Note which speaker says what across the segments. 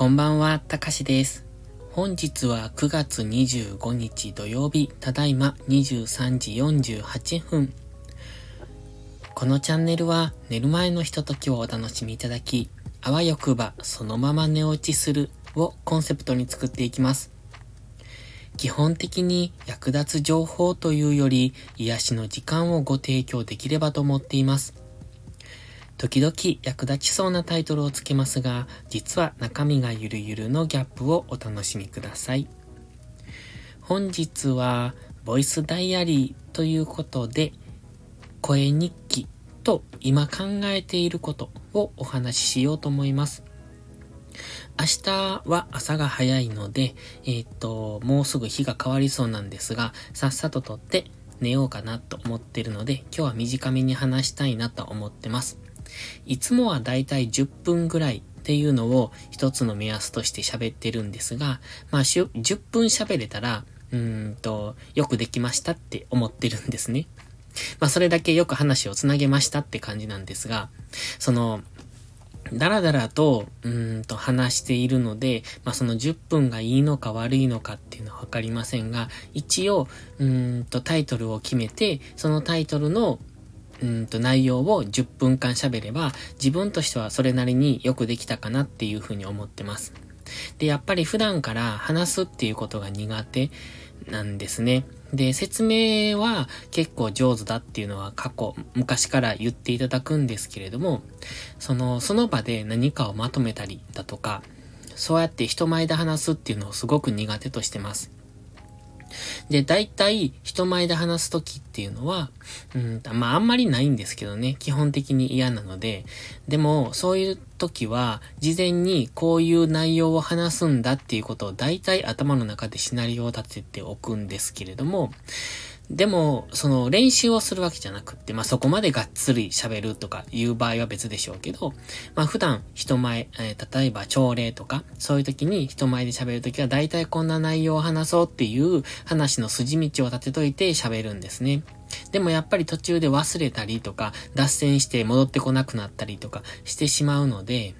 Speaker 1: こんばんは、たかしです。本日は9月25日土曜日、ただいま23時48分。このチャンネルは寝る前のひとときをお楽しみいただき、あわよくばそのまま寝落ちするをコンセプトに作っていきます。基本的に役立つ情報というより癒しの時間をご提供できればと思っています。時々役立ちそうなタイトルをつけますが、実は中身がゆるゆるのギャップをお楽しみください。本日は、ボイスダイアリーということで、声日記と今考えていることをお話ししようと思います。明日は朝が早いので、えっ、と、もうすぐ日が変わりそうなんですが、さっさと撮って寝ようかなと思ってるので、今日は短めに話したいなと思ってます。いつもはだいたい10分ぐらいっていうのを一つの目安として喋ってるんですが、まあ、10分喋れたら、うんと、よくできましたって思ってるんですね。まあ、それだけよく話をつなげましたって感じなんですが、その、だらだらと、うんと話しているので、まあ、その10分がいいのか悪いのかっていうのはわかりませんが、一応、うんとタイトルを決めて、そのタイトルのうんと内容を10分間喋れば、自分としてはそれなりによくできたかなっていうふうに思ってます。で、やっぱり普段から話すっていうことが苦手なんですね。で、説明は結構上手だっていうのは過去、昔から言っていただくんですけれども、その、その場で何かをまとめたりだとか、そうやって人前で話すっていうのをすごく苦手としてます。で、大体人前で話すときっていうのは、うん、まああんまりないんですけどね、基本的に嫌なので、でもそういう時は、事前にこういう内容を話すんだっていうことを大体頭の中でシナリオを立てておくんですけれども、でも、その練習をするわけじゃなくって、まあ、そこまでがっつり喋るとかいう場合は別でしょうけど、まあ、普段人前、えー、例えば朝礼とか、そういう時に人前で喋る時は大体こんな内容を話そうっていう話の筋道を立てといて喋るんですね。でもやっぱり途中で忘れたりとか、脱線して戻ってこなくなったりとかしてしまうので、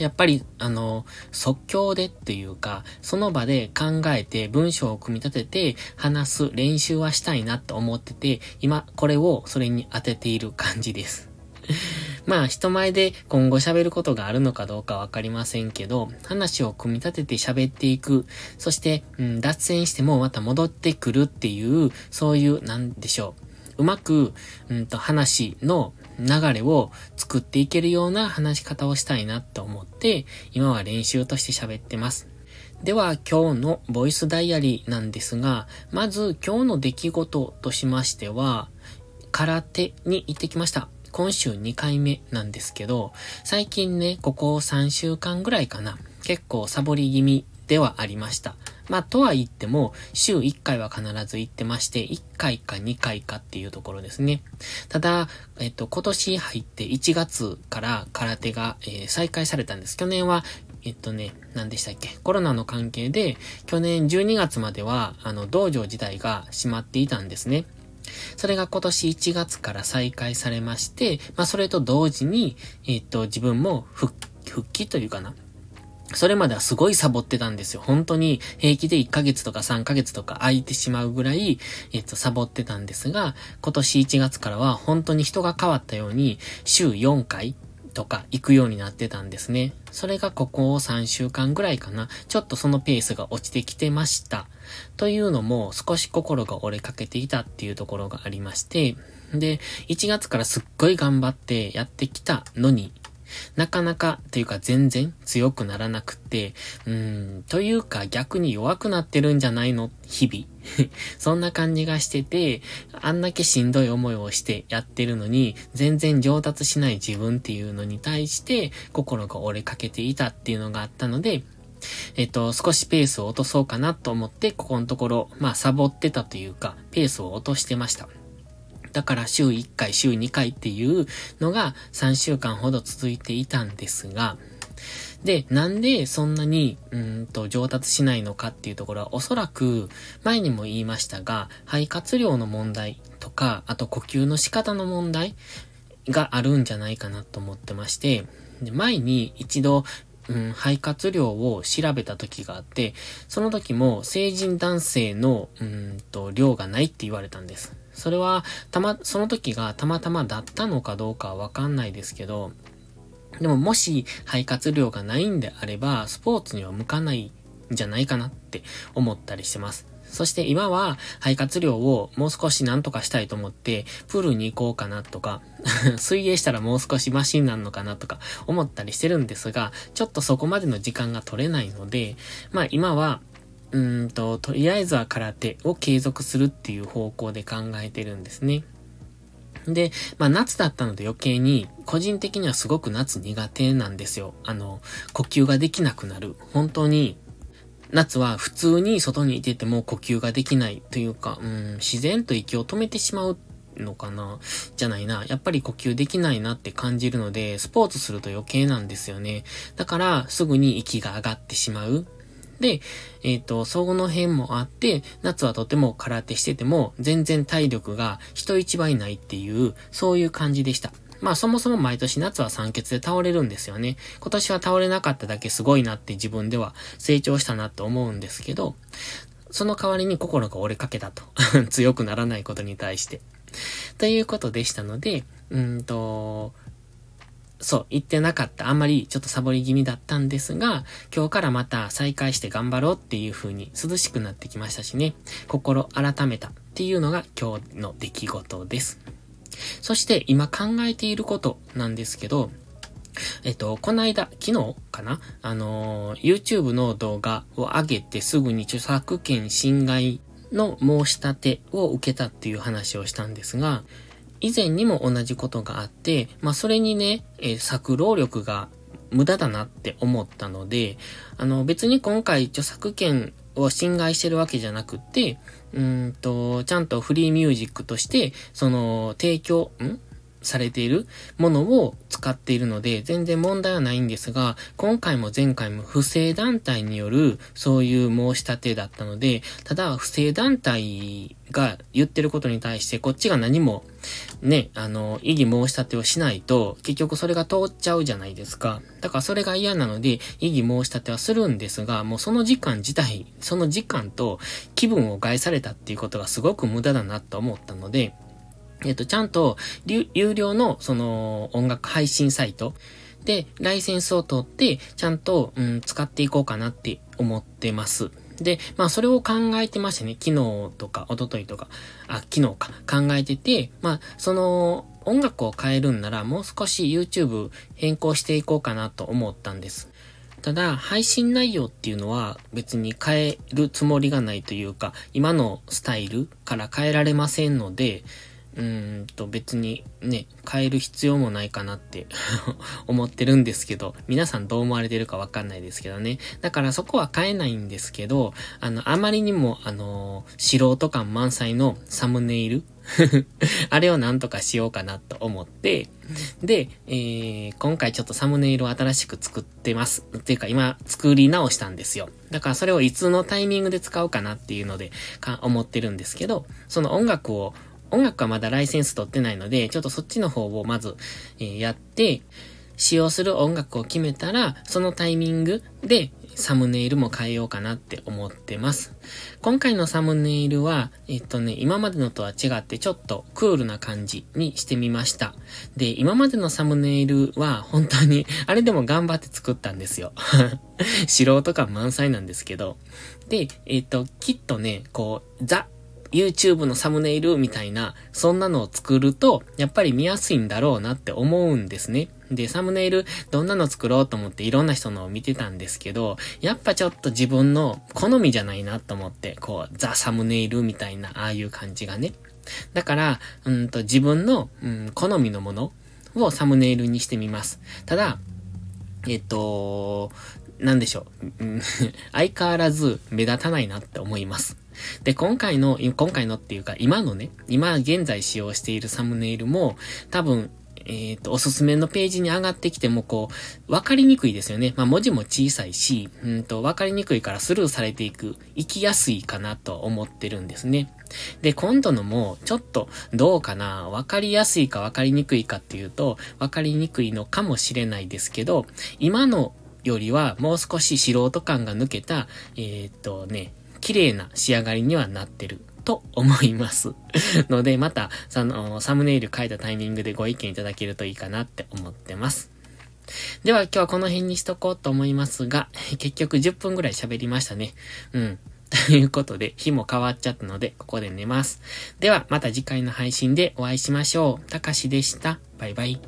Speaker 1: やっぱり、あの、即興でっていうか、その場で考えて文章を組み立てて話す練習はしたいなと思ってて、今これをそれに当てている感じです。まあ、人前で今後喋ることがあるのかどうかわかりませんけど、話を組み立てて喋っていく。そして、うん、脱線してもまた戻ってくるっていう、そういう、なんでしょう。うまく、うんと、話の流れを作っていけるような話し方をしたいなと思って、今は練習として喋ってます。では今日のボイスダイアリーなんですが、まず今日の出来事としましては、空手に行ってきました。今週2回目なんですけど、最近ね、ここ3週間ぐらいかな、結構サボり気味ではありました。まあ、とは言っても、週1回は必ず行ってまして、1回か2回かっていうところですね。ただ、えっと、今年入って1月から空手が、えー、再開されたんです。去年は、えっとね、何でしたっけ？コロナの関係で、去年12月までは、あの、道場自体が閉まっていたんですね。それが今年1月から再開されまして、まあ、それと同時に、えっと、自分も復帰というかな。それまではすごいサボってたんですよ。本当に平気で1ヶ月とか3ヶ月とか空いてしまうぐらい、えっと、サボってたんですが、今年1月からは本当に人が変わったように、週4回とか行くようになってたんですね。それがここを3週間ぐらいかな。ちょっとそのペースが落ちてきてました。というのも少し心が折れかけていたっていうところがありまして、で、1月からすっごい頑張ってやってきたのに、なかなか、というか全然強くならなくて、うん、というか逆に弱くなってるんじゃないの日々。そんな感じがしてて、あんだけしんどい思いをしてやってるのに、全然上達しない自分っていうのに対して、心が折れかけていたっていうのがあったので、えっと、少しペースを落とそうかなと思って、ここのところ、まあ、サボってたというか、ペースを落としてました。だから週1回、週2回っていうのが3週間ほど続いていたんですが、で、なんでそんなに、うんと、上達しないのかっていうところは、おそらく、前にも言いましたが、肺活量の問題とか、あと呼吸の仕方の問題があるんじゃないかなと思ってまして、で前に一度、うん、肺活量を調べた時があって、その時も成人男性の、うんと、量がないって言われたんです。それは、たま、その時がたまたまだったのかどうかはわかんないですけど、でももし肺活量がないんであれば、スポーツには向かないんじゃないかなって思ったりしてます。そして今は肺活量をもう少しなんとかしたいと思って、プールに行こうかなとか、水泳したらもう少しマシになるのかなとか思ったりしてるんですが、ちょっとそこまでの時間が取れないので、まあ今は、うんと、とりあえずは空手を継続するっていう方向で考えてるんですね。で、まあ夏だったので余計に、個人的にはすごく夏苦手なんですよ。あの、呼吸ができなくなる。本当に、夏は普通に外にいてても呼吸ができないというか、うん、自然と息を止めてしまうのかなじゃないな。やっぱり呼吸できないなって感じるので、スポーツすると余計なんですよね。だから、すぐに息が上がってしまう。で、えっ、ー、と、その辺もあって、夏はとても空手してても、全然体力が人一倍ないっていう、そういう感じでした。まあそもそも毎年夏は酸欠で倒れるんですよね。今年は倒れなかっただけすごいなって自分では成長したなと思うんですけど、その代わりに心が折れかけたと。強くならないことに対して。ということでしたので、うんと、そう、言ってなかった。あんまりちょっとサボり気味だったんですが、今日からまた再開して頑張ろうっていう風に涼しくなってきましたしね、心改めたっていうのが今日の出来事です。そして今考えていることなんですけど、えっと、この間、昨日かな？あのー、YouTube の動画を上げてすぐに著作権侵害の申し立てを受けたっていう話をしたんですが、以前にも同じことがあって、まあそれにね、えー、作労力が無駄だなって思ったので、あの別に今回著作権を侵害してるわけじゃなくて、うんと、ちゃんとフリーミュージックとして、その、提供、んされているものを使っているので、全然問題はないんですが、今回も前回も不正団体によるそういう申し立てだったので、ただ不正団体が言ってることに対してこっちが何もね、あの、異議申し立てをしないと、結局それが通っちゃうじゃないですか。だからそれが嫌なので、異議申し立てはするんですが、もうその時間自体、その時間と気分を害されたっていうことがすごく無駄だなと思ったので、えっ、と、ちゃんと、有料の、その、音楽配信サイトで、ライセンスを取って、ちゃんと、うん、使っていこうかなって思ってます。で、まあ、それを考えてましてね、昨日とか、一昨日とか、あ、昨日か、考えてて、まあ、その、音楽を変えるんなら、もう少し YouTube 変更していこうかなと思ったんです。ただ、配信内容っていうのは別に変えるつもりがないというか、今のスタイルから変えられませんので、うんと別にね、変える必要もないかなって 思ってるんですけど、皆さんどう思われてるかわかんないですけどね。だからそこは変えないんですけど、あの、あまりにも、あの、素人感満載のサムネイルあれをなんとかしようかなと思って、で、えー、今回ちょっとサムネイルを新しく作ってます。っていうか今作り直したんですよ。だからそれをいつのタイミングで使うかなっていうので、か、思ってるんですけど、その音楽を音楽はまだライセンス取ってないので、ちょっとそっちの方をまず、えー、やって、使用する音楽を決めたら、そのタイミングでサムネイルも変えようかなって思ってます。今回のサムネイルは、えっとね、今までのとは違ってちょっとクールな感じにしてみました。で、今までのサムネイルは本当に、あれでも頑張って作ったんですよ。素人感満載なんですけど。で、えっと、きっとね、こう、ザ YouTube のサムネイルみたいな、そんなのを作ると、やっぱり見やすいんだろうなって思うんですね。で、サムネイル、どんなの作ろうと思っていろんな人のを見てたんですけど、やっぱちょっと自分の好みじゃないなと思って、こう、ザ・サムネイルみたいな、ああいう感じがね。だから、うんと、自分の、うん、好みのものをサムネイルにしてみます。ただ、えっと、なんでしょう。相変わらず目立たないなって思います。で、今回の、今回のっていうか、今のね、今現在使用しているサムネイルも、多分、えっ、ー、と、おすすめのページに上がってきても、こう、わかりにくいですよね。まあ、文字も小さいし、うんと、わかりにくいからスルーされていく、行きやすいかなと思ってるんですね。で、今度のも、ちょっと、どうかなわかりやすいかわかりにくいかっていうと、わかりにくいのかもしれないですけど、今のよりはもう少し素人感が抜けた、えー、っとね、綺麗な仕上がりにはなってると思います。ので、また、その、サムネイル書いたタイミングでご意見いただけるといいかなって思ってます。では今日はこの辺にしとこうと思いますが、結局10分ぐらい喋りましたね。うん。ということで、日も変わっちゃったので、ここで寝ます。では、また次回の配信でお会いしましょう。たかしでした。バイバイ。